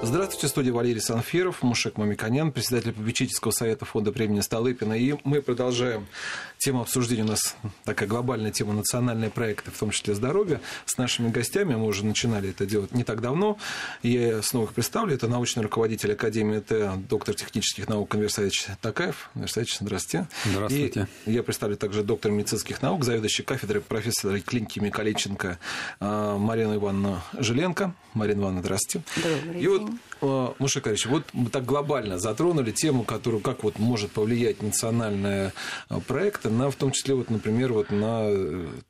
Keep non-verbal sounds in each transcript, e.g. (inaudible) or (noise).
Здравствуйте, студия Валерий Санфиров, Мушек Мамиконян, председатель попечительского совета фонда премии Столыпина. И мы продолжаем тему обсуждения. У нас такая глобальная тема национальные проекты, в том числе здоровье. С нашими гостями мы уже начинали это делать не так давно. Я снова их представлю. Это научный руководитель Академии Т, доктор технических наук Конверсович Такаев. Конверсович, здравствуйте. Здравствуйте. И я представлю также доктор медицинских наук, заведующий кафедрой профессора клиники Микалеченко Марина Ивановна Жиленко. Марина Ивановна, здравствуйте. Добрый и вот Муша Карич, вот мы так глобально затронули тему, которую как вот может повлиять национальные проекты на, в том числе, вот, например, вот на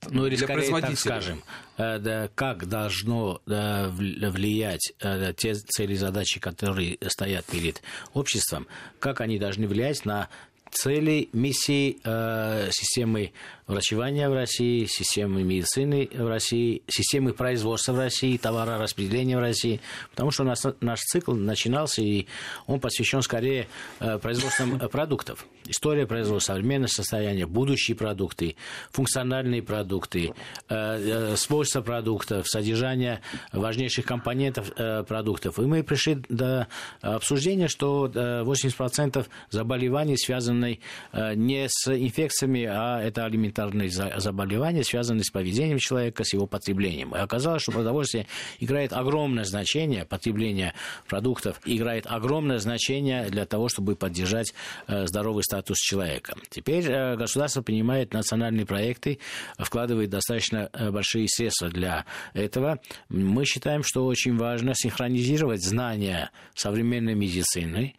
ну, или для скорее так скажем, да, как должно влиять те цели и задачи, которые стоят перед обществом, как они должны влиять на цели, миссии э, системы врачевания в России, системы медицины в России, системы производства в России, товарораспределения в России. Потому что у нас наш цикл начинался, и он посвящен скорее э, производствам (laughs) продуктов. История производства, современное состояние, будущие продукты, функциональные продукты, э, э, свойства продуктов, содержание важнейших компонентов продуктов. И мы пришли до обсуждения, что 80% заболеваний связаны не с инфекциями, а это алиментарные гуманитарные заболевания, связанные с поведением человека, с его потреблением. И оказалось, что продовольствие играет огромное значение, потребление продуктов играет огромное значение для того, чтобы поддержать э, здоровый статус человека. Теперь э, государство принимает национальные проекты, вкладывает достаточно э, большие средства для этого. Мы считаем, что очень важно синхронизировать знания современной медицины,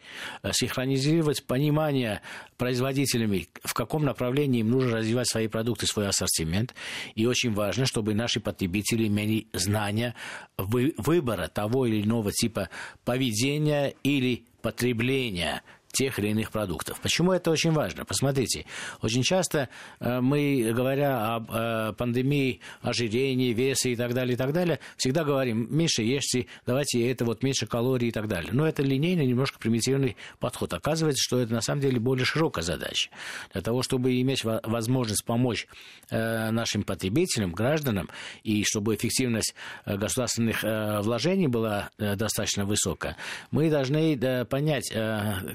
синхронизировать понимание производителями, в каком направлении им нужно развивать свои продукты, свой ассортимент. И очень важно, чтобы наши потребители имели знания выбора того или иного типа поведения или потребления тех или иных продуктов. Почему это очень важно? Посмотрите, очень часто э, мы, говоря об э, пандемии, ожирении, весе и так далее, и так далее, всегда говорим, меньше ешьте, давайте это вот меньше калорий и так далее. Но это линейный, немножко примитивный подход. Оказывается, что это на самом деле более широкая задача. Для того, чтобы иметь возможность помочь э, нашим потребителям, гражданам, и чтобы эффективность государственных вложений была достаточно высокая, мы должны понять,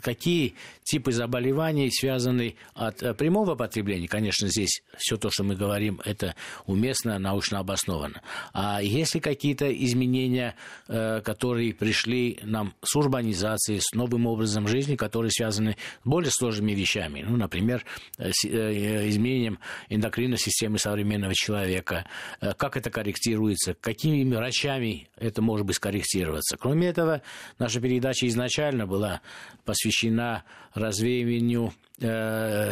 какие какие типы заболеваний связаны от э, прямого потребления. Конечно, здесь все то, что мы говорим, это уместно, научно обосновано. А есть ли какие-то изменения, э, которые пришли нам с урбанизацией, с новым образом жизни, которые связаны с более сложными вещами? Ну, например, э, изменением эндокринной системы современного человека. Как это корректируется? Какими врачами это может быть скорректироваться? Кроме этого, наша передача изначально была посвящена на развеянию э,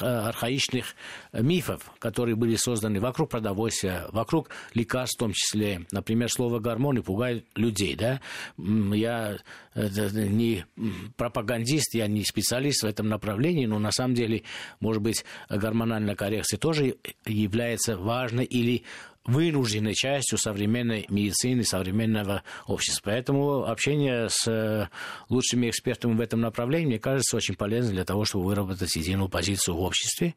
архаичных мифов, которые были созданы вокруг продовольствия, вокруг лекарств в том числе. Например, слово гормоны пугает людей. Да? Я не пропагандист, я не специалист в этом направлении, но на самом деле, может быть, гормональная коррекция тоже является важной или вынужденной частью современной медицины, современного общества. Поэтому общение с э, лучшими экспертами в этом направлении, мне кажется, очень полезно для того, чтобы выработать единую позицию в обществе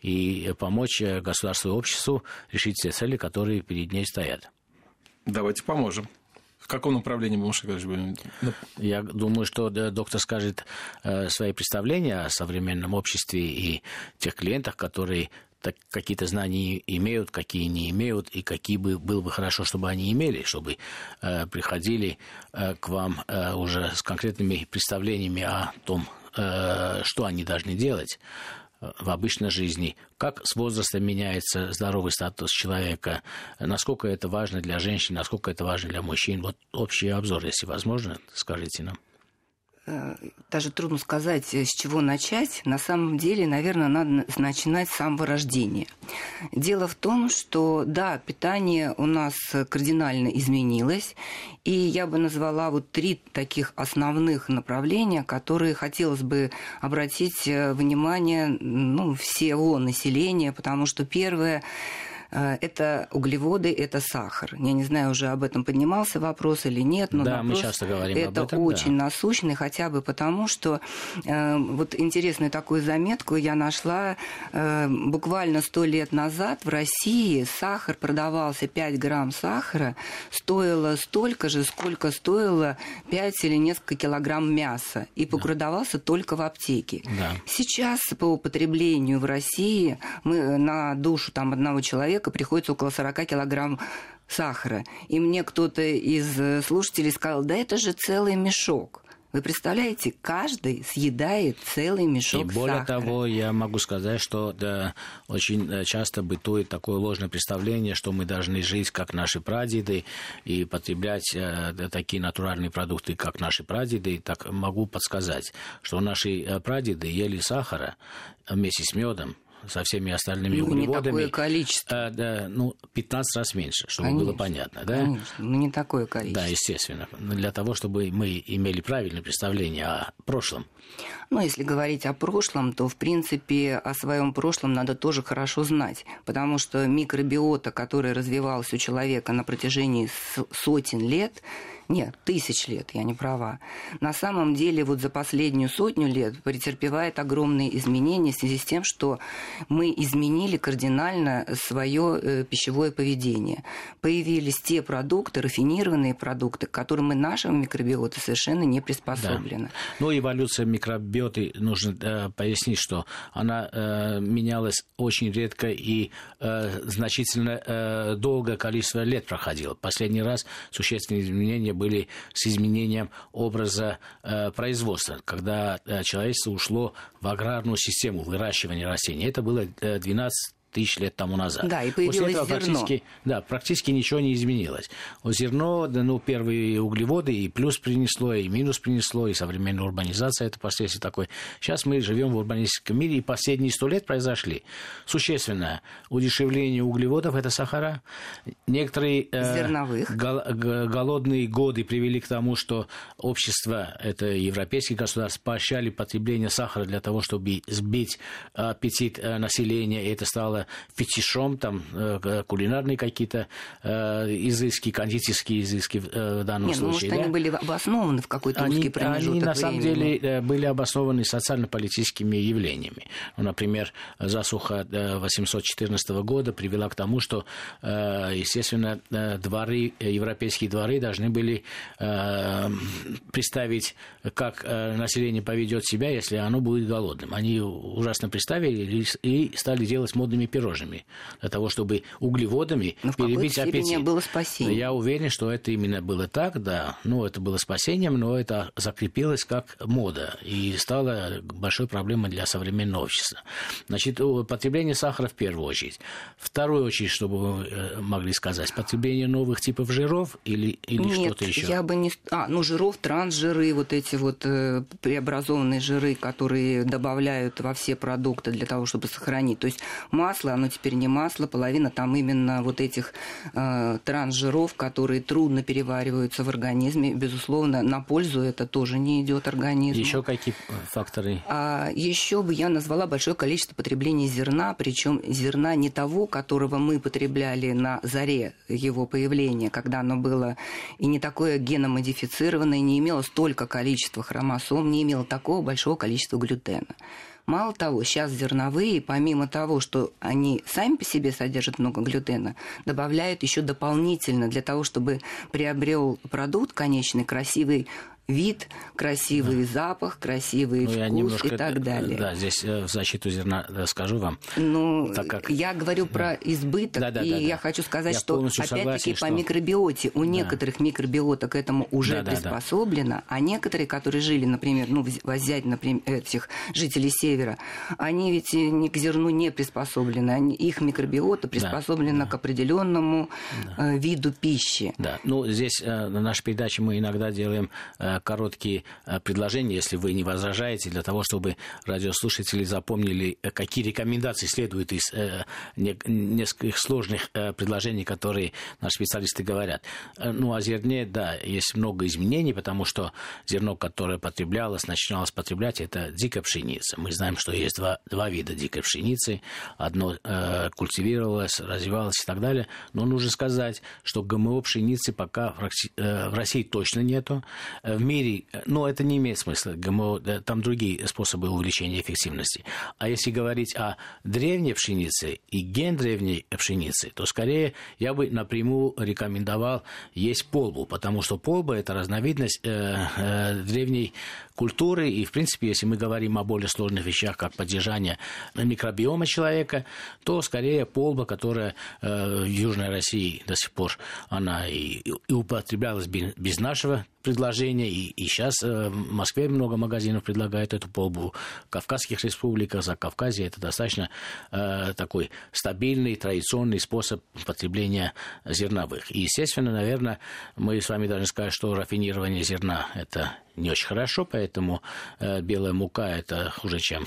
и помочь э, государству и обществу решить все цели, которые перед ней стоят. Давайте поможем. В каком направлении мы будем? Я думаю, что доктор скажет э, свои представления о современном обществе и тех клиентах, которые какие-то знания имеют, какие не имеют, и какие бы было бы хорошо, чтобы они имели, чтобы э, приходили э, к вам э, уже с конкретными представлениями о том, э, что они должны делать э, в обычной жизни, как с возрастом меняется здоровый статус человека, насколько это важно для женщин, насколько это важно для мужчин. Вот общий обзор, если возможно, скажите нам. Даже трудно сказать, э, с чего начать. На самом деле, наверное, надо начинать с самого рождения. Дело в том, что, да, питание у нас кардинально изменилось, и я бы назвала вот три таких основных направления, которые хотелось бы обратить э, внимание ну, всего населения, потому что первое это углеводы, это сахар. Я не знаю, уже об этом поднимался вопрос или нет, но да, мы часто говорим это об этом, очень да. насущный, хотя бы потому, что э, вот интересную такую заметку я нашла э, буквально сто лет назад в России сахар продавался 5 грамм сахара стоило столько же, сколько стоило 5 или несколько килограмм мяса и продавался да. только в аптеке. Да. Сейчас по употреблению в России мы на душу там одного человека приходится около 40 килограмм сахара. И мне кто-то из слушателей сказал, да это же целый мешок. Вы представляете, каждый съедает целый мешок И более сахара. того, я могу сказать, что да, очень э, часто бытует такое ложное представление, что мы должны жить как наши прадеды и потреблять э, такие натуральные продукты, как наши прадеды. Так могу подсказать, что наши э, прадеды ели сахара вместе с медом, со всеми остальными ну, углеводами. Не такое количество. А, да, ну, 15 раз меньше, чтобы конечно, было понятно. Да? Конечно, но не такое количество. Да, естественно. Для того, чтобы мы имели правильное представление о прошлом. Ну, если говорить о прошлом, то, в принципе, о своем прошлом надо тоже хорошо знать, потому что микробиота, которая развивалась у человека на протяжении сотен лет, нет, тысяч лет, я не права. На самом деле вот за последнюю сотню лет претерпевает огромные изменения в связи с тем, что мы изменили кардинально свое э, пищевое поведение. Появились те продукты, рафинированные продукты, к которым мы нашего микробиота совершенно не приспособлены. Да. Ну, эволюция микробиоты, нужно э, пояснить, что она э, менялась очень редко и э, значительно э, долгое количество лет проходила. Последний раз существенные изменения были с изменением образа э, производства, когда э, человечество ушло в аграрную систему выращивания растений. Это было э, 12 тысяч лет тому назад. Да, и появилось После этого зерно. Практически, да, практически ничего не изменилось. Зерно, ну, первые углеводы и плюс принесло, и минус принесло, и современная урбанизация это последствие такое. Сейчас мы живем в урбанистическом мире, и последние сто лет произошли. Существенное удешевление углеводов, это сахара. Некоторые э, гол, голодные годы привели к тому, что общество, это европейские государства, поощряли потребление сахара для того, чтобы сбить аппетит э, населения, и это стало фетишом, там э, кулинарные какие-то э, изыски, кондитерские изыски в данном Нет, случае. Ну, может, да? они были обоснованы в какой-то они, узкий промежуток Они, на времени. самом деле, были обоснованы социально-политическими явлениями. Ну, например, засуха 814 года привела к тому, что, естественно, дворы, европейские дворы должны были представить, как население поведет себя, если оно будет голодным. Они ужасно представили и стали делать модными пирожными для того, чтобы углеводами Но перебить в аппетит. было спасение. Я уверен, что это именно было так, да. Ну, это было спасением, но это закрепилось как мода и стало большой проблемой для современного общества. Значит, потребление сахара в первую очередь. Вторую очередь, чтобы вы э, могли сказать, потребление новых типов жиров или, или что-то еще? я бы не... А, ну, жиров, трансжиры, вот эти вот э, преобразованные жиры, которые добавляют во все продукты для того, чтобы сохранить. То есть масло, оно теперь не масло, половина там именно вот этих э, трансжиров, которые трудно перевариваются в организме. Безусловно, на пользу это тоже не идет организму. Еще какие факторы? А еще бы я назвала большое количество потребления зерна, причем зерна не того, которого мы потребляли на заре его появления, когда оно было и не такое геномодифицированное, не имело столько количества хромосом, не имело такого большого количества глютена. Мало того, сейчас зерновые, помимо того, что они сами по себе содержат много глютена, добавляют еще дополнительно для того, чтобы приобрел продукт конечный, красивый вид, красивый да. запах, красивый ну, вкус немножко, и так далее. Да, здесь в защиту зерна скажу вам. Ну, так как... я говорю да. про избыток, да, да, и да, я да. хочу сказать, я что опять-таки по что... микробиоте у да. некоторых микробиота к этому уже да, приспособлено, да, да. а некоторые, которые жили, например, ну, взять, например, этих жителей севера, они ведь не к зерну не приспособлены, они, их микробиота приспособлена да, к определенному да. виду пищи. Да, ну здесь на нашей передаче мы иногда делаем короткие предложения, если вы не возражаете, для того, чтобы радиослушатели запомнили, какие рекомендации следуют из нескольких сложных предложений, которые наши специалисты говорят. Ну, о зерне, да, есть много изменений, потому что зерно, которое потреблялось, начиналось потреблять, это дикая пшеница. Мы знаем, что есть два, два вида дикой пшеницы. Одно э, культивировалось, развивалось и так далее. Но нужно сказать, что ГМО пшеницы пока в России, э, точно нету. Э, в мире, но это не имеет смысла. ГМО, там другие способы увеличения эффективности. А если говорить о древней пшенице и ген древней пшеницы, то скорее я бы напрямую рекомендовал есть полбу, потому что полба – это разновидность э, э, древней культуры, и, в принципе, если мы говорим о более сложных вещах, как поддержание микробиома человека, то скорее полба, которая э, в Южной России до сих пор, она и, и употреблялась без нашего предложения, и, и сейчас э, в Москве много магазинов предлагают эту полбу, в Кавказских республиках, за Кавказе это достаточно э, такой стабильный, традиционный способ потребления зерновых. И, естественно, наверное, мы с вами должны сказать, что рафинирование зерна – это не очень хорошо, поэтому э, белая мука это хуже, чем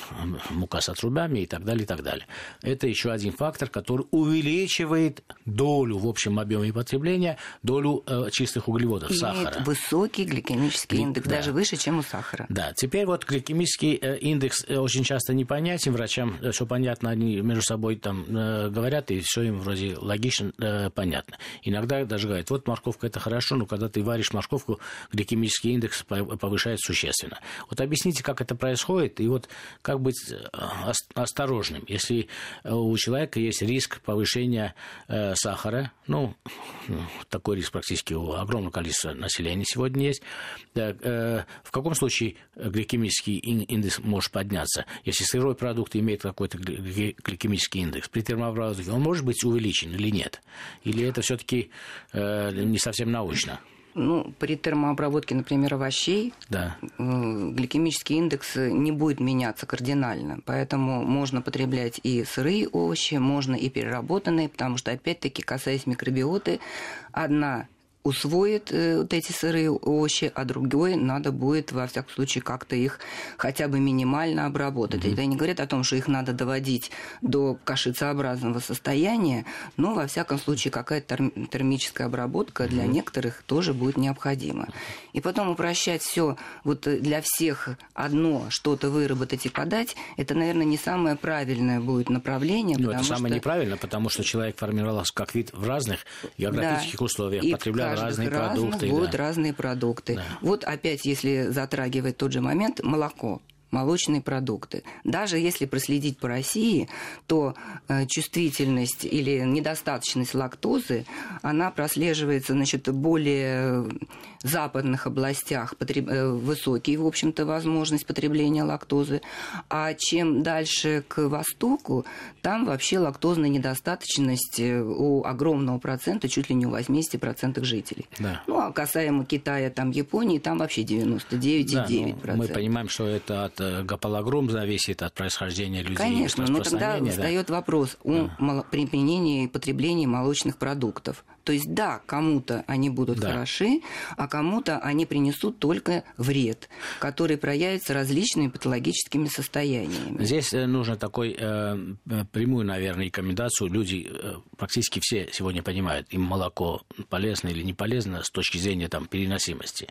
мука с отрубями и так далее, и так далее. Это еще один фактор, который увеличивает долю в общем объеме потребления, долю э, чистых углеводов, Имеет сахара. высокий гликемический индекс, да. даже выше, чем у сахара. Да, теперь вот гликемический э, индекс очень часто непонятен, врачам все понятно, они между собой там говорят, и все им вроде логично, понятно. Иногда даже говорят, вот морковка это хорошо, но когда ты варишь морковку, гликемический индекс повышает существенно. Вот объясните, как это происходит, и вот как быть э, осторожным, если э, у человека есть риск повышения э, сахара, ну, такой риск практически у огромного количества населения сегодня есть, в каком случае гликемический индекс может подняться? Если сырой продукт имеет какой-то гликемический индекс, при термообработке он может быть увеличен или нет? Или это все-таки не совсем научно? Ну, при термообработке, например, овощей, да. Э, гликемический индекс не будет меняться кардинально. Поэтому можно потреблять и сырые овощи, можно и переработанные, потому что, опять-таки, касаясь микробиоты, одна усвоит э, вот эти сырые овощи, а другой надо будет, во всяком случае, как-то их хотя бы минимально обработать. Mm-hmm. Это не говорят о том, что их надо доводить до кашицеобразного состояния, но, во всяком случае, какая-то термическая обработка mm-hmm. для некоторых тоже будет необходима. И потом упрощать все вот для всех одно что-то выработать и подать, это, наверное, не самое правильное будет направление. Ну, это самое что... неправильно, потому что человек формировался как вид в разных географических да. условиях, потреблял разные продукты. Будут да. разные продукты. Да. Вот опять, если затрагивать тот же момент, молоко молочные продукты. Даже если проследить по России, то э, чувствительность или недостаточность лактозы, она прослеживается значит, более западных областях потреб... Э, высокие, в общем-то, возможность потребления лактозы. А чем дальше к востоку, там вообще лактозная недостаточность у огромного процента, чуть ли не у 80% жителей. Да. Ну, а касаемо Китая, там Японии, там вообще 99,9%. Да, ну, мы понимаем, что это от э, гаполагром зависит от происхождения людей. Конечно, но тогда да? встает вопрос о да. применении и потреблении молочных продуктов. То есть, да, кому-то они будут да. хороши, а кому-то они принесут только вред, который проявится различными патологическими состояниями. Здесь э, нужно такой э, э, прямую, наверное, рекомендацию. Люди э, практически все сегодня понимают, им молоко полезно или не полезно с точки зрения там, переносимости.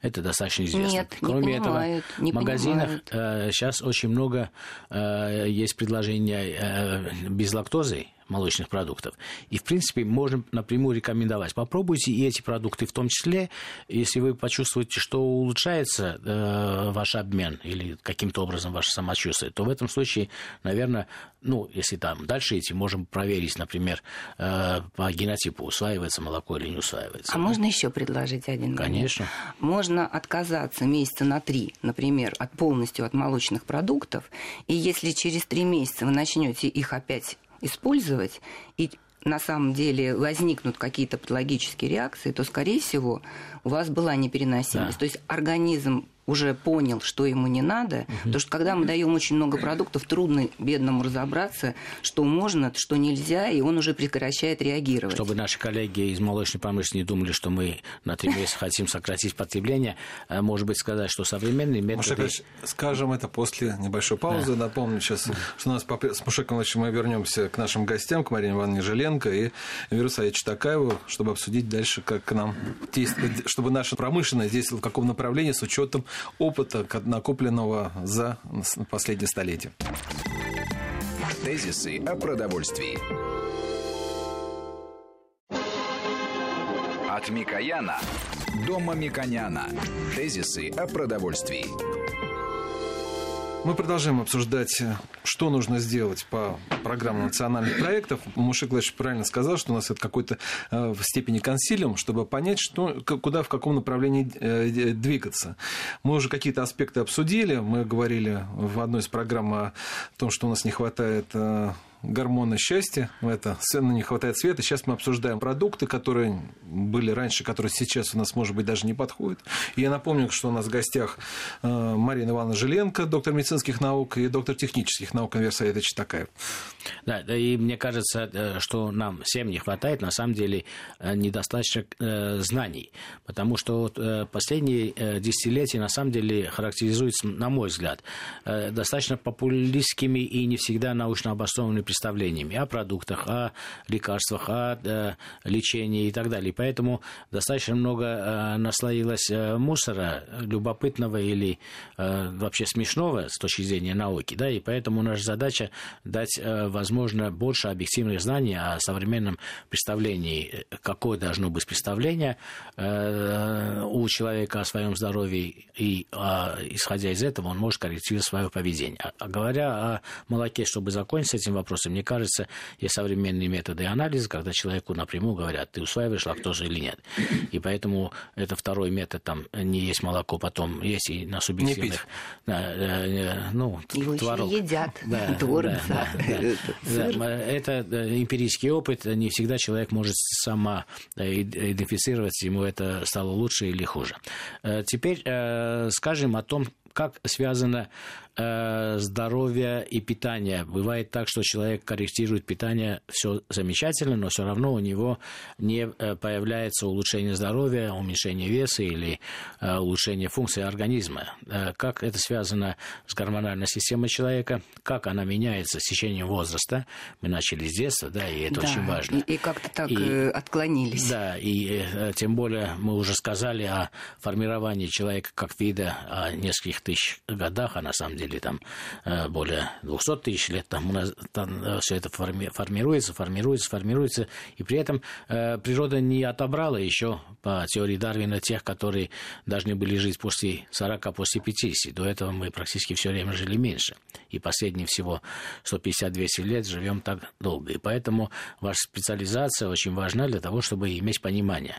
Это достаточно известно. Нет, Кроме не понимают, этого, не в магазинах э, сейчас очень много э, есть предложений э, без лактозы молочных продуктов. И, в принципе, можем напрямую рекомендовать. Попробуйте и эти продукты, в том числе, если вы почувствуете, что улучшается э, ваш обмен или каким-то образом ваше самочувствие, то в этом случае, наверное, ну, если там дальше идти, можем проверить, например, э, по генотипу, усваивается молоко или не усваивается. А можно еще предложить один момент? Конечно. Можно отказаться месяца на три, например, от полностью от молочных продуктов, и если через три месяца вы начнете их опять использовать, и на самом деле возникнут какие-то патологические реакции, то, скорее всего, у вас была непереносимость. Да. То есть организм уже понял, что ему не надо, угу. потому что когда мы даем очень много продуктов, трудно бедному разобраться, что можно, что нельзя, и он уже прекращает реагировать. Чтобы наши коллеги из молочной промышленности не думали, что мы на три месяца хотим сократить потребление, а, может быть, сказать, что современные методы... Мушек скажем это после небольшой паузы. Да. Напомню сейчас, что у нас с Мушеком мы вернемся к нашим гостям, к Марине Ивановне Желенко и Веру Саевичу Такаеву, чтобы обсудить дальше, как нам действовать, чтобы наша промышленность действовала в каком направлении с учетом опыта, накопленного за последнее столетие. Тезисы о продовольствии. От Микояна до Мамиконяна. Тезисы о продовольствии. Мы продолжаем обсуждать, что нужно сделать по программам национальных проектов. Мушек правильно сказал, что у нас это какой-то э, в степени консилиум, чтобы понять, что, куда, в каком направлении э, двигаться. Мы уже какие-то аспекты обсудили. Мы говорили в одной из программ о том, что у нас не хватает э, гормона счастья, это ну, не хватает света. Сейчас мы обсуждаем продукты, которые были раньше, которые сейчас у нас, может быть, даже не подходят. И я напомню, что у нас в гостях э, Марина Ивановна Жиленко, доктор медицинских наук и доктор технических наук Университета Читакаев. Да, и мне кажется, э, что нам всем не хватает, на самом деле, э, недостаточно знаний. Потому что последние десятилетия, на самом деле, характеризуются, на мой взгляд, достаточно популистскими и не всегда научно обоснованными представлениями о продуктах, о лекарствах, о э, лечении и так далее. Поэтому достаточно много э, наслоилось э, мусора, любопытного или вообще смешного с точки зрения науки. Да? И поэтому наша задача дать, возможно, больше объективных знаний о современном представлении, какое должно быть представление у человека о своем здоровье, и э, исходя из этого он может корректировать свое поведение. А, а говоря о молоке, чтобы закончить с этим вопросом, вопросы. Мне кажется, есть современные методы анализа, когда человеку напрямую говорят, ты усваиваешь лактозу или нет. И поэтому это второй метод, там не есть молоко, потом есть и на субъективных... Да, э, ну, Его творог. еще едят, да, (laughs) творог, да, да, да, да. Это эмпирический опыт, не всегда человек может сама идентифицировать, ему это стало лучше или хуже. Э, теперь э, скажем о том, как связано э, здоровье и питание. Бывает так, что человек корректирует питание, все замечательно, но все равно у него не э, появляется улучшение здоровья, уменьшение веса или э, улучшение функции организма. Э, как это связано с гормональной системой человека, как она меняется с течением возраста. Мы начали с детства, да, и это да, очень важно. И, и как-то так и, отклонились. Да, и э, тем более мы уже сказали о формировании человека как вида, о нескольких тысяч годах, а на самом деле там э, более 200 тысяч лет там, там э, все это формируется, формируется, формируется, и при этом э, природа не отобрала еще по теории Дарвина тех, которые должны были жить после 40, после 50. До этого мы практически все время жили меньше. И последние всего 150-200 лет живем так долго. И поэтому ваша специализация очень важна для того, чтобы иметь понимание,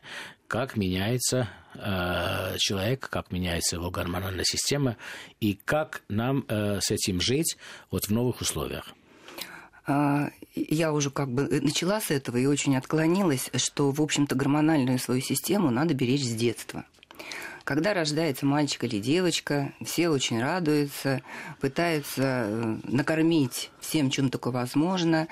как меняется э, человек, как меняется его гормональная система и как нам э, с этим жить вот в новых условиях. А, я уже как бы начала с этого и очень отклонилась, что, в общем-то, гормональную свою систему надо беречь с детства. Когда рождается мальчик или девочка, все очень радуются, пытаются э, накормить всем, чем только возможно,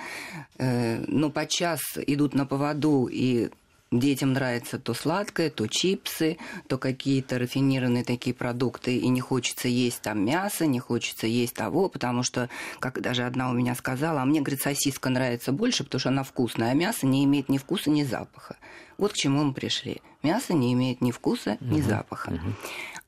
э, но подчас идут на поводу и Детям нравится то сладкое, то чипсы, то какие-то рафинированные такие продукты, и не хочется есть там мясо, не хочется есть того, потому что, как даже одна у меня сказала, а мне, говорит, сосиска нравится больше, потому что она вкусная, а мясо не имеет ни вкуса, ни запаха. Вот к чему мы пришли. Мясо не имеет ни вкуса, ни угу, запаха. Угу.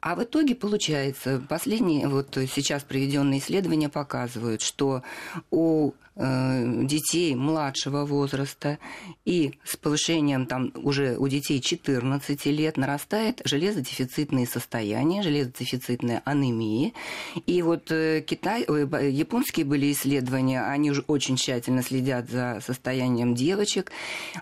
А в итоге получается, последние вот сейчас проведенные исследования показывают, что у Э, детей младшего возраста и с повышением там уже у детей 14 лет нарастает железодефицитные состояния, железодефицитная анемия. И вот э, Китай, японские были исследования, они уже очень тщательно следят за состоянием девочек,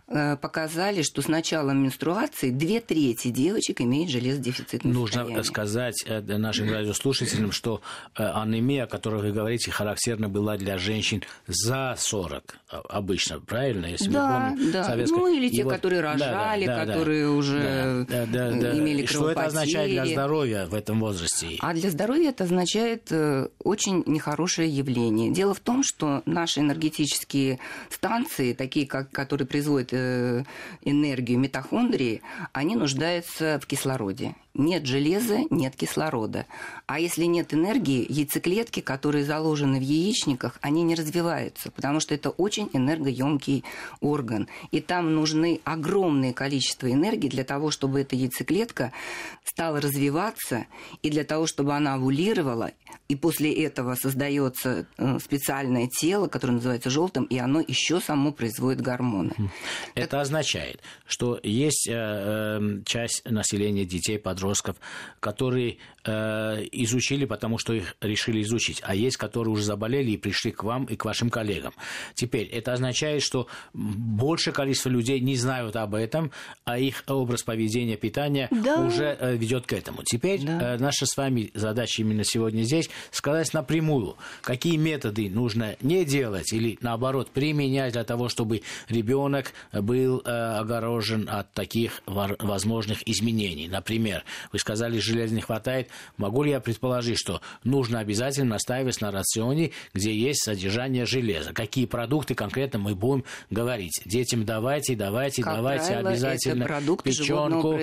э, показали, что с началом менструации две трети девочек имеют железодефицитное Нужно состояние. Сказать нашим радиослушателям, что анемия, о которой вы говорите, характерна была для женщин за 40 обычно, правильно? Если да, да. Советское... Ну, или те, и которые вот, рожали, да, да, которые да, уже да, да, да, имели Что это означает для здоровья в этом возрасте? А для здоровья это означает э, очень нехорошее явление. Дело в том, что наши энергетические станции, такие, как, которые производят э, энергию митохондрии, они нуждаются в кислороде. Нет железа, нет кислорода. А если нет энергии, яйцеклетки, которые заложены в яичниках, они не развиваются, потому что это очень энергоемкий орган. И там нужны огромное количество энергии для того, чтобы эта яйцеклетка стала развиваться, и для того, чтобы она овулировала, и после этого создается э, специальное тело, которое называется желтым, и оно еще само производит гормоны. Это так... означает, что есть э, эм, часть населения детей, подростков, которые э, изучили, потому что их решили изучить, а есть, которые уже заболели и пришли к вам и к вашим коллегам. Теперь это означает, что большее количество людей не знают об этом, а их образ поведения, питания да. уже ведет к этому. Теперь да. наша с вами задача именно сегодня здесь сказать напрямую, какие методы нужно не делать или, наоборот, применять для того, чтобы ребенок был э, огорожен от таких возможных изменений. Например, вы сказали, железа не хватает. Могу ли я предположить, что нужно обязательно настаивать на рационе, где есть содержание железа? Какие продукты конкретно мы будем говорить? Детям давайте, давайте, как давайте правило, обязательно это продукты печенку.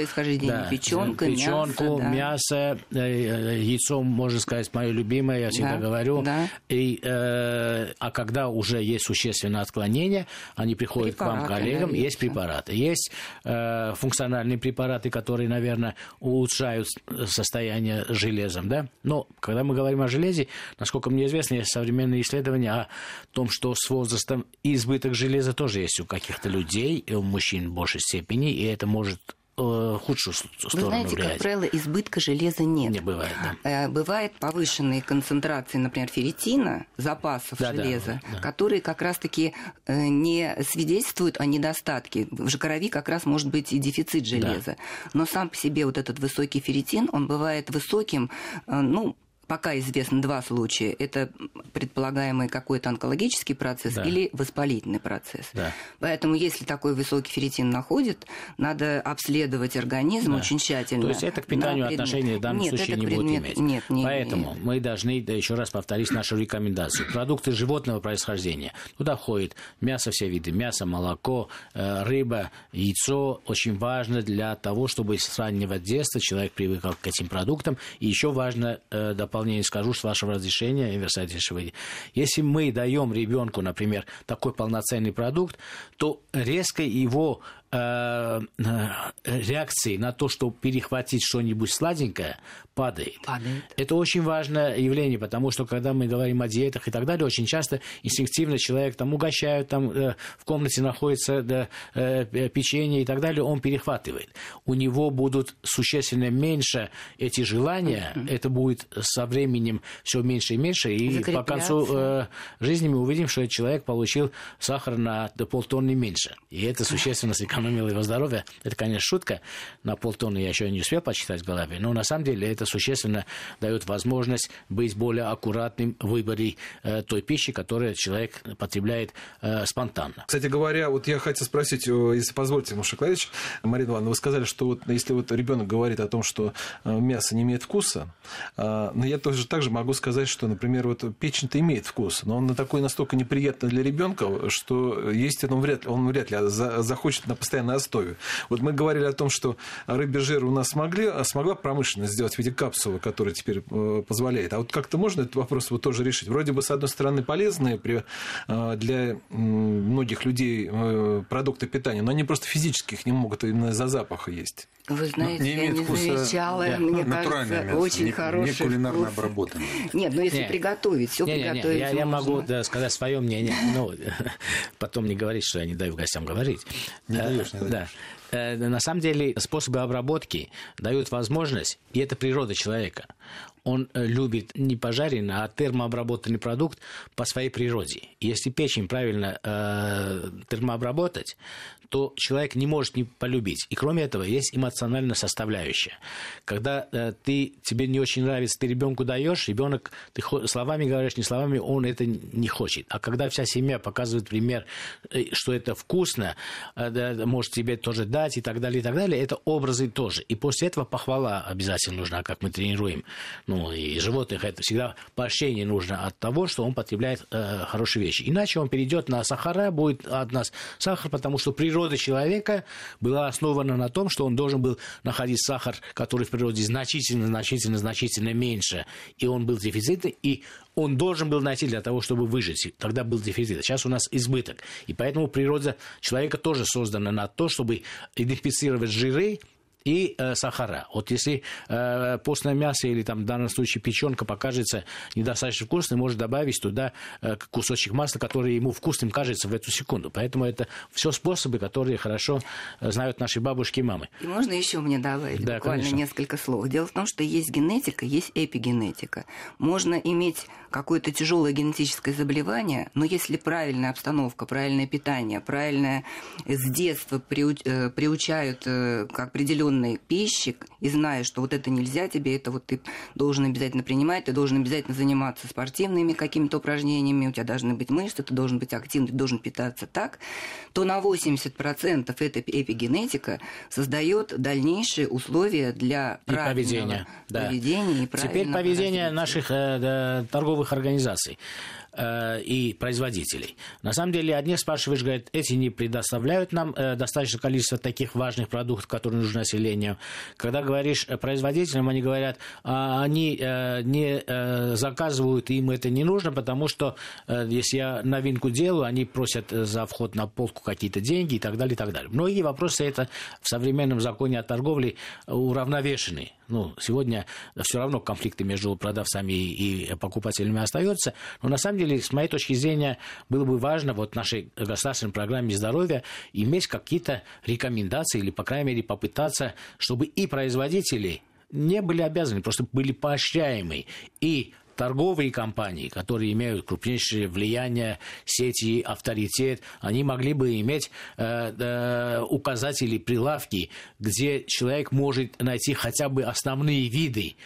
Да, печенка, печенку, мясо, да. мясо э, э, яйцо, можно сказать, мое любимое, я всегда да, говорю. Да. И, э, а когда уже есть существенное отклонение, они приходят препараты, к вам, коллегам, да, есть препараты. Есть э, функциональные препараты, которые, наверное, улучшают состояние железом. Да? Но когда мы говорим о железе, насколько мне известно, есть современные исследования о том, что с возрастом избыток железа тоже есть у каких-то людей, и у мужчин в большей степени, и это может худшую сторону Вы знаете, влияет. как правило, избытка железа нет. Не бывает, да. Э, бывает повышенные концентрации, например, ферритина, запасов да, железа, да, да. которые как раз-таки э, не свидетельствуют о недостатке. В крови как раз может быть и дефицит железа. Да. Но сам по себе вот этот высокий ферритин, он бывает высоким, э, ну, пока известно два случая. Это предполагаемый какой-то онкологический процесс да. или воспалительный процесс. Да. Поэтому, если такой высокий ферритин находит, надо обследовать организм да. очень тщательно. То есть это к питанию предмет... отношения в данном нет, случае не предмет... будет иметь. Нет, нет, Поэтому нет. мы должны, да, еще раз повторить нашу рекомендацию. Продукты животного происхождения. Туда входит мясо, все виды мясо, молоко, э, рыба, яйцо. Очень важно для того, чтобы с раннего детства человек привыкал к этим продуктам. И еще важно э, дополнительно дополнение скажу, с вашего разрешения, Инверсатишевой. Если мы даем ребенку, например, такой полноценный продукт, то резко его реакции на то, что перехватить что-нибудь сладенькое, падает. падает. Это очень важное явление, потому что когда мы говорим о диетах и так далее, очень часто инстинктивно человек там угощают, там э, в комнате находится да, печенье и так далее, он перехватывает. У него будут существенно меньше эти желания, mm-hmm. это будет со временем все меньше и меньше, и по концу э, жизни мы увидим, что человек получил сахар на полтонны меньше. И это существенно сэкономит (laughs) сэкономил его здоровье. Это, конечно, шутка. На полтонны я еще не успел почитать в голове. Но на самом деле это существенно дает возможность быть более аккуратным в выборе э, той пищи, которую человек потребляет э, спонтанно. Кстати говоря, вот я хотел спросить, если позволите, Мушаклевич, Марина Ивановна, вы сказали, что вот если вот ребенок говорит о том, что э, мясо не имеет вкуса, э, но я тоже также могу сказать, что, например, вот печень-то имеет вкус, но он такой настолько неприятный для ребенка, что есть он вряд ли, он вряд ли захочет на постоянной основе. Вот мы говорили о том, что рыбий жир у нас смогли, а смогла промышленность сделать в виде капсулы, которая теперь э, позволяет. А вот как-то можно этот вопрос вот тоже решить? Вроде бы, с одной стороны, полезные при, э, для многих людей э, продукты питания, но они просто физически их не могут именно из-за запаха есть. Вы знаете, не я не вкуса, замечала, да, мне кажется, мясо, очень не, хороший Не кулинарно вкус. обработанное. Нет, ну если не, приготовить, все приготовить не, я, я могу да, сказать свое мнение, ну, (laughs) потом не говорить, что я не даю гостям говорить. Не даешь. Да. на самом деле способы обработки дают возможность, и это природа человека он э, любит не пожаренный, а термообработанный продукт по своей природе. Если печень правильно э, термообработать, то человек не может не полюбить. И кроме этого, есть эмоциональная составляющая. Когда э, ты, тебе не очень нравится, ты ребенку даешь, ребенок, ты словами говоришь, не словами, он это не хочет. А когда вся семья показывает пример, э, что это вкусно, э, может тебе тоже дать и так далее, и так далее, это образы тоже. И после этого похвала обязательно нужна, как мы тренируем ну, и животных, это всегда поощрение нужно от того, что он потребляет э, хорошие вещи. Иначе он перейдет на сахара, будет от нас сахар, потому что природа человека была основана на том, что он должен был находить сахар, который в природе значительно, значительно, значительно меньше, и он был дефицитный, и он должен был найти для того, чтобы выжить. Тогда был дефицит. Сейчас у нас избыток. И поэтому природа человека тоже создана на то, чтобы идентифицировать жиры, и э, сахара. Вот если э, постное мясо или там в данном случае печенка покажется недостаточно вкусной, может добавить туда э, кусочек масла, который ему вкусным кажется в эту секунду. Поэтому это все способы, которые хорошо э, знают наши бабушки и мамы. И можно еще мне добавить да, буквально конечно. несколько слов. Дело в том, что есть генетика, есть эпигенетика. Можно иметь какое-то тяжелое генетическое заболевание, но если правильная обстановка, правильное питание, правильное с детства э, приучают э, к определенной пище, и зная, что вот это нельзя тебе, это вот ты должен обязательно принимать, ты должен обязательно заниматься спортивными какими-то упражнениями, у тебя должны быть мышцы, ты должен быть активным, ты должен питаться так, то на 80% эта эпигенетика создает дальнейшие условия для и поведения, да. поведения и Теперь поведение наших э, торговых организаций э, и производителей. На самом деле, одни спрашиваешь, говорят, эти не предоставляют нам э, достаточное количество таких важных продуктов, которые нужны населению. Когда говоришь производителям, они говорят, а, они э, не э, заказывают, им это не нужно, потому что э, если я новинку делаю, они просят за вход на полку какие-то деньги и так далее, и так далее. Многие вопросы это в современном законе о торговле уравновешены. Ну, сегодня все равно конфликты между продавцами и покупателями остаются, но на самом деле, с моей точки зрения, было бы важно вот нашей государственной программе здоровья иметь какие-то рекомендации или, по крайней мере, попытаться, чтобы и производители не были обязаны, просто были поощряемы и торговые компании, которые имеют крупнейшее влияние, сети, авторитет, они могли бы иметь э, э, указатели, прилавки, где человек может найти хотя бы основные виды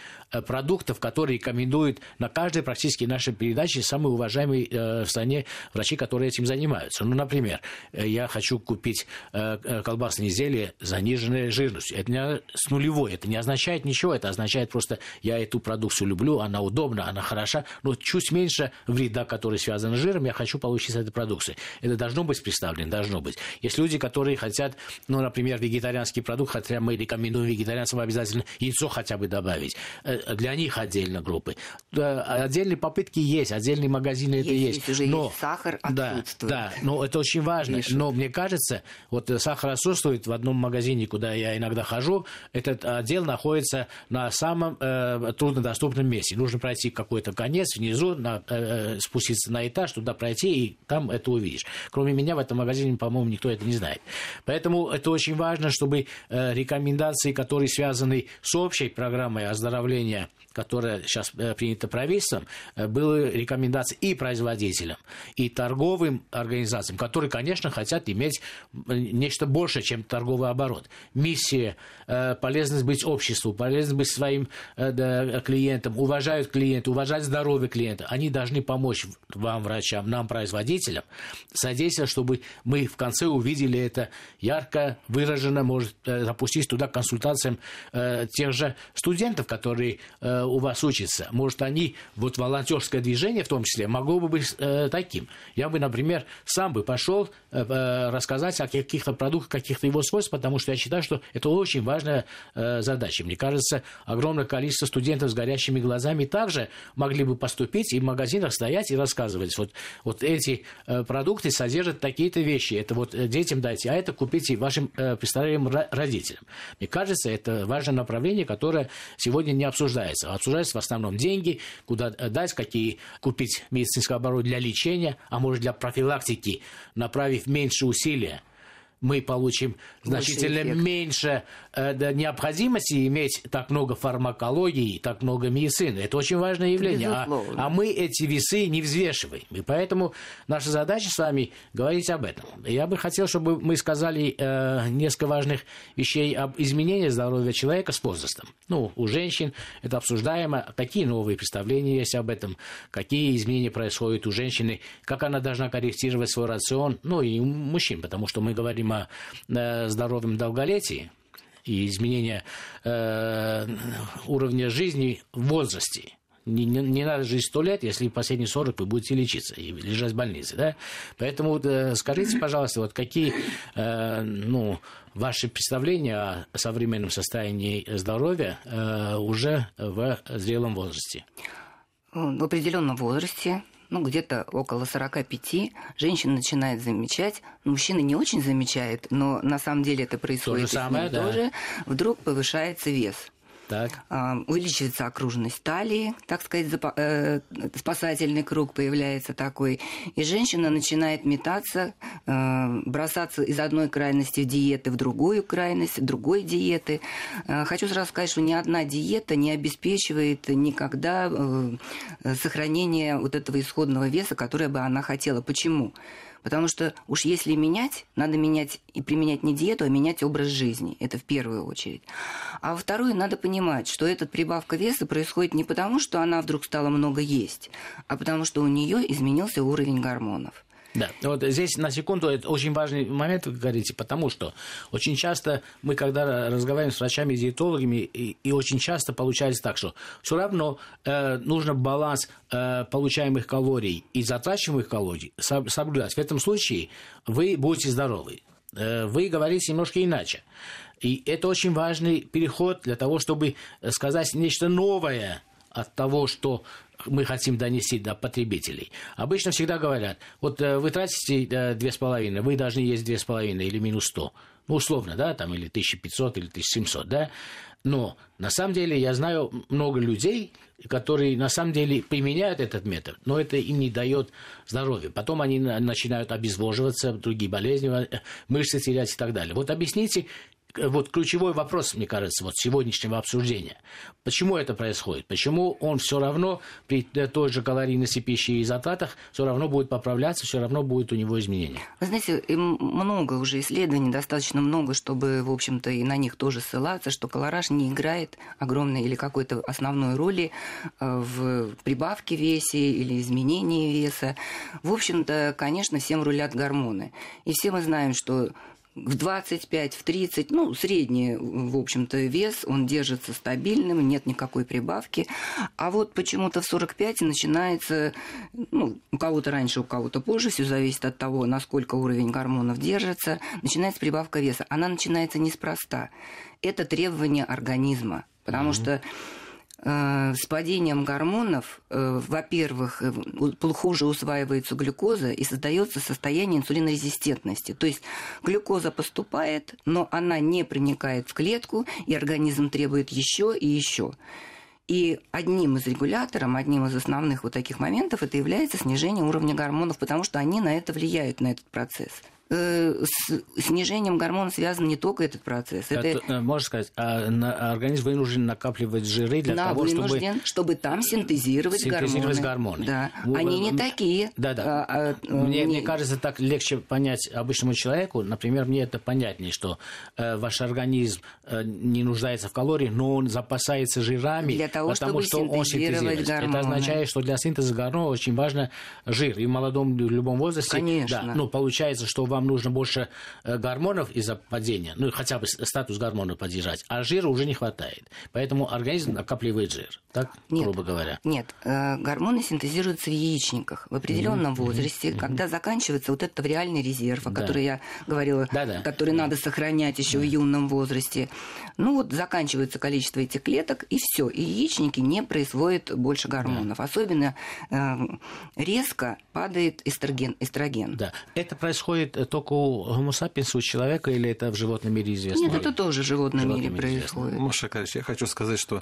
продуктов, которые рекомендуют на каждой практически нашей передаче самые уважаемые э, в стране врачи, которые этим занимаются. Ну, например, э, я хочу купить колбасные изделия заниженной жирностью. Это не с нулевой, это не означает ничего, это означает просто, я эту продукцию люблю, она удобна, она хороша, но чуть меньше вреда, который связан с жиром, я хочу получить с этой продукции. Это должно быть представлено, должно быть. Есть люди, которые хотят, ну, например, вегетарианский продукт, хотя мы рекомендуем вегетарианцам обязательно яйцо хотя бы добавить для них отдельно группы. Отдельные попытки есть, отдельные магазины есть, это есть. Уже но, есть сахар отсутствует. Да, да, но это очень важно. Пишут. Но мне кажется, вот сахар отсутствует в одном магазине, куда я иногда хожу, этот отдел находится на самом э, труднодоступном месте. Нужно пройти какой-то конец внизу, на, э, э, спуститься на этаж, туда пройти, и там это увидишь. Кроме меня в этом магазине, по-моему, никто это не знает. Поэтому это очень важно, чтобы э, рекомендации, которые связаны с общей программой оздоровления решение, которое сейчас э, принято правительством, э, было рекомендации и производителям, и торговым организациям, которые, конечно, хотят иметь нечто большее, чем торговый оборот. Миссия, э, полезность быть обществу, полезность быть своим клиентам, уважают клиента, уважать здоровье клиента. Они должны помочь вам, врачам, нам, производителям, содействовать, чтобы мы в конце увидели это ярко выражено, может запустить туда консультациям тех же студентов, которые э, у вас учатся, может, они, вот волонтерское движение в том числе, могло бы быть э, таким. Я бы, например, сам бы пошел э, э, рассказать о каких-то продуктах, каких-то его свойствах, потому что я считаю, что это очень важная э, задача. Мне кажется, огромное количество студентов с горящими глазами также могли бы поступить и в магазинах стоять и рассказывать. Вот, вот эти э, продукты содержат такие-то вещи. Это вот э, детям дайте, а это купите вашим э, престарелым родителям. Мне кажется, это важное направление, которое сегодня не обсуждается обсуждается. Обсуждаются в основном деньги, куда дать, какие купить медицинское оборудование для лечения, а может для профилактики, направив меньше усилия мы получим значительно меньше необходимости иметь так много фармакологии, так много медицины. Это очень важное явление. А, а мы эти весы не взвешиваем. И поэтому наша задача с вами говорить об этом. Я бы хотел, чтобы мы сказали э, несколько важных вещей об изменении здоровья человека с возрастом. Ну, у женщин это обсуждаемо. Какие новые представления есть об этом? Какие изменения происходят у женщины? Как она должна корректировать свой рацион? Ну, и у мужчин, потому что мы говорим о э, здоровом долголетии и изменения э, уровня жизни в возрасте. Не, не, не надо жить сто лет, если последние 40 вы будете лечиться и лежать в больнице. Да? Поэтому э, скажите, пожалуйста, вот какие э, ну, ваши представления о современном состоянии здоровья э, уже в зрелом возрасте? В определенном возрасте ну, где-то около 45, женщина начинает замечать, мужчина не очень замечает, но на самом деле это происходит То же самое, да. тоже, вдруг повышается вес. Так. увеличивается окружность талии, так сказать, э, спасательный круг появляется такой, и женщина начинает метаться, э, бросаться из одной крайности диеты в другую крайность, другой диеты. Э, хочу сразу сказать, что ни одна диета не обеспечивает никогда сохранение вот этого исходного веса, которое бы она хотела. Почему? Потому что уж если менять, надо менять и применять не диету, а менять образ жизни. Это в первую очередь. А во вторую надо понимать, что эта прибавка веса происходит не потому, что она вдруг стала много есть, а потому что у нее изменился уровень гормонов. Да, вот здесь на секунду это очень важный момент, вы говорите, потому что очень часто мы, когда разговариваем с врачами и диетологами, и, очень часто получается так, что все равно э, нужно баланс э, получаемых калорий и затрачиваемых калорий соблюдать. В этом случае вы будете здоровы. Э, вы говорите немножко иначе. И это очень важный переход для того, чтобы сказать нечто новое от того, что мы хотим донести до потребителей. Обычно всегда говорят, вот э, вы тратите э, две с половиной, вы должны есть две с половиной или минус сто. Ну, условно, да, там, или 1500, или 1700, да. Но на самом деле я знаю много людей, которые на самом деле применяют этот метод, но это им не дает здоровья. Потом они начинают обезвоживаться, другие болезни, э, мышцы терять и так далее. Вот объясните, вот ключевой вопрос, мне кажется, вот сегодняшнего обсуждения. Почему это происходит? Почему он все равно при той же калорийности пищи и затратах все равно будет поправляться, все равно будет у него изменения? Вы знаете, много уже исследований, достаточно много, чтобы, в общем-то, и на них тоже ссылаться, что колораж не играет огромной или какой-то основной роли э, в прибавке весе или изменении веса. В общем-то, конечно, всем рулят гормоны. И все мы знаем, что в 25, в 30, ну, средний, в общем-то, вес, он держится стабильным, нет никакой прибавки. А вот почему-то в 45 начинается, ну, у кого-то раньше, у кого-то позже, все зависит от того, насколько уровень гормонов держится, начинается прибавка веса. Она начинается неспроста. Это требование организма, потому mm-hmm. что с падением гормонов, э, во-первых, э, хуже усваивается глюкоза и создается состояние инсулинорезистентности. То есть глюкоза поступает, но она не проникает в клетку, и организм требует еще и еще. И одним из регуляторов, одним из основных вот таких моментов это является снижение уровня гормонов, потому что они на это влияют, на этот процесс. Э, с снижением гормонов связан не только этот процесс. Это, это э, можно сказать, а, на, организм вынужден накапливать жиры для да, того, чтобы... чтобы там синтезировать, синтезировать гормоны. Да. Они не такие. Да, да. А, а, мне, не... мне кажется, так легче понять обычному человеку. Например, мне это понятнее, что э, ваш организм э, не нуждается в калориях, но он запасается жирами, для того, потому что он синтезирует гормоны. Это означает, что для синтеза гормонов очень важно жир. И в молодом, в любом возрасте... Конечно. Да, ну, получается, что вам нужно больше э, гормонов из-за падения, ну, хотя бы статус гормонов поддержать, а жира уже не хватает. Поэтому организм накапливает жир, так, нет, грубо говоря. Нет, э, гормоны синтезируются в яичниках в определенном mm-hmm. возрасте, mm-hmm. когда заканчивается вот этот реальный резерв, о да. котором я говорила, да-да. который да. надо сохранять еще да. в юном возрасте. Ну вот заканчивается количество этих клеток, и все, и яичники не производят больше гормонов. Да. Особенно э, резко падает эстроген. эстроген. Да. Это происходит э, только у homo sapiens, у человека, или это в животном мире известно? Нет, это тоже в животном, животном мире, мире происходит. Маша Карич, я хочу сказать, что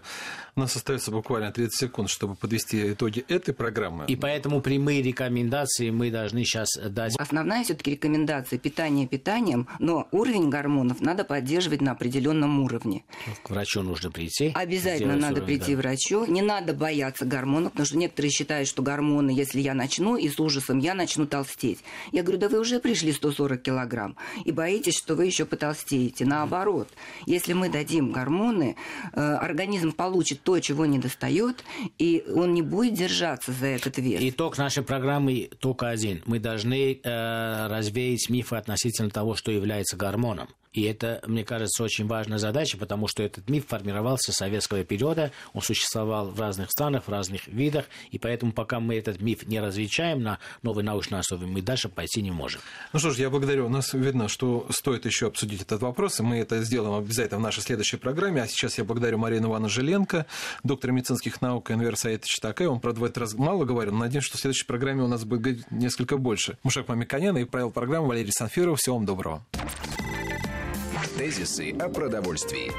у нас остается буквально 30 секунд, чтобы подвести итоги этой программы. И поэтому прямые рекомендации мы должны сейчас дать. Основная все-таки рекомендация питание питанием, но уровень гормонов надо поддерживать на определенном уровне. К врачу нужно прийти. Обязательно надо уровень, прийти да. к врачу. Не надо бояться гормонов, потому что некоторые считают, что гормоны, если я начну, и с ужасом я начну толстеть. Я говорю, да вы уже пришли 140 килограмм, и боитесь, что вы еще потолстеете. Наоборот, если мы дадим гормоны, э, организм получит то, чего не достает, и он не будет держаться за этот вес. Итог нашей программы только один. Мы должны э, развеять мифы относительно того, что является гормоном. И это, мне кажется, очень важная задача, потому что этот миф формировался с советского периода, он существовал в разных странах, в разных видах, и поэтому пока мы этот миф не развенчаем на новой научной основе, мы дальше пойти не можем. Ну что ж, я благодарю. У нас видно, что стоит еще обсудить этот вопрос, и мы это сделаем обязательно в нашей следующей программе. А сейчас я благодарю Марину Ивановну Желенко, доктора медицинских наук НВР Саида Читакая. Он, правда, в этот раз мало говорил, но надеюсь, что в следующей программе у нас будет несколько больше. Мушек Мамиканян и правил программы Валерий Санфиров. Всего вам доброго. Тезисы о продовольствии.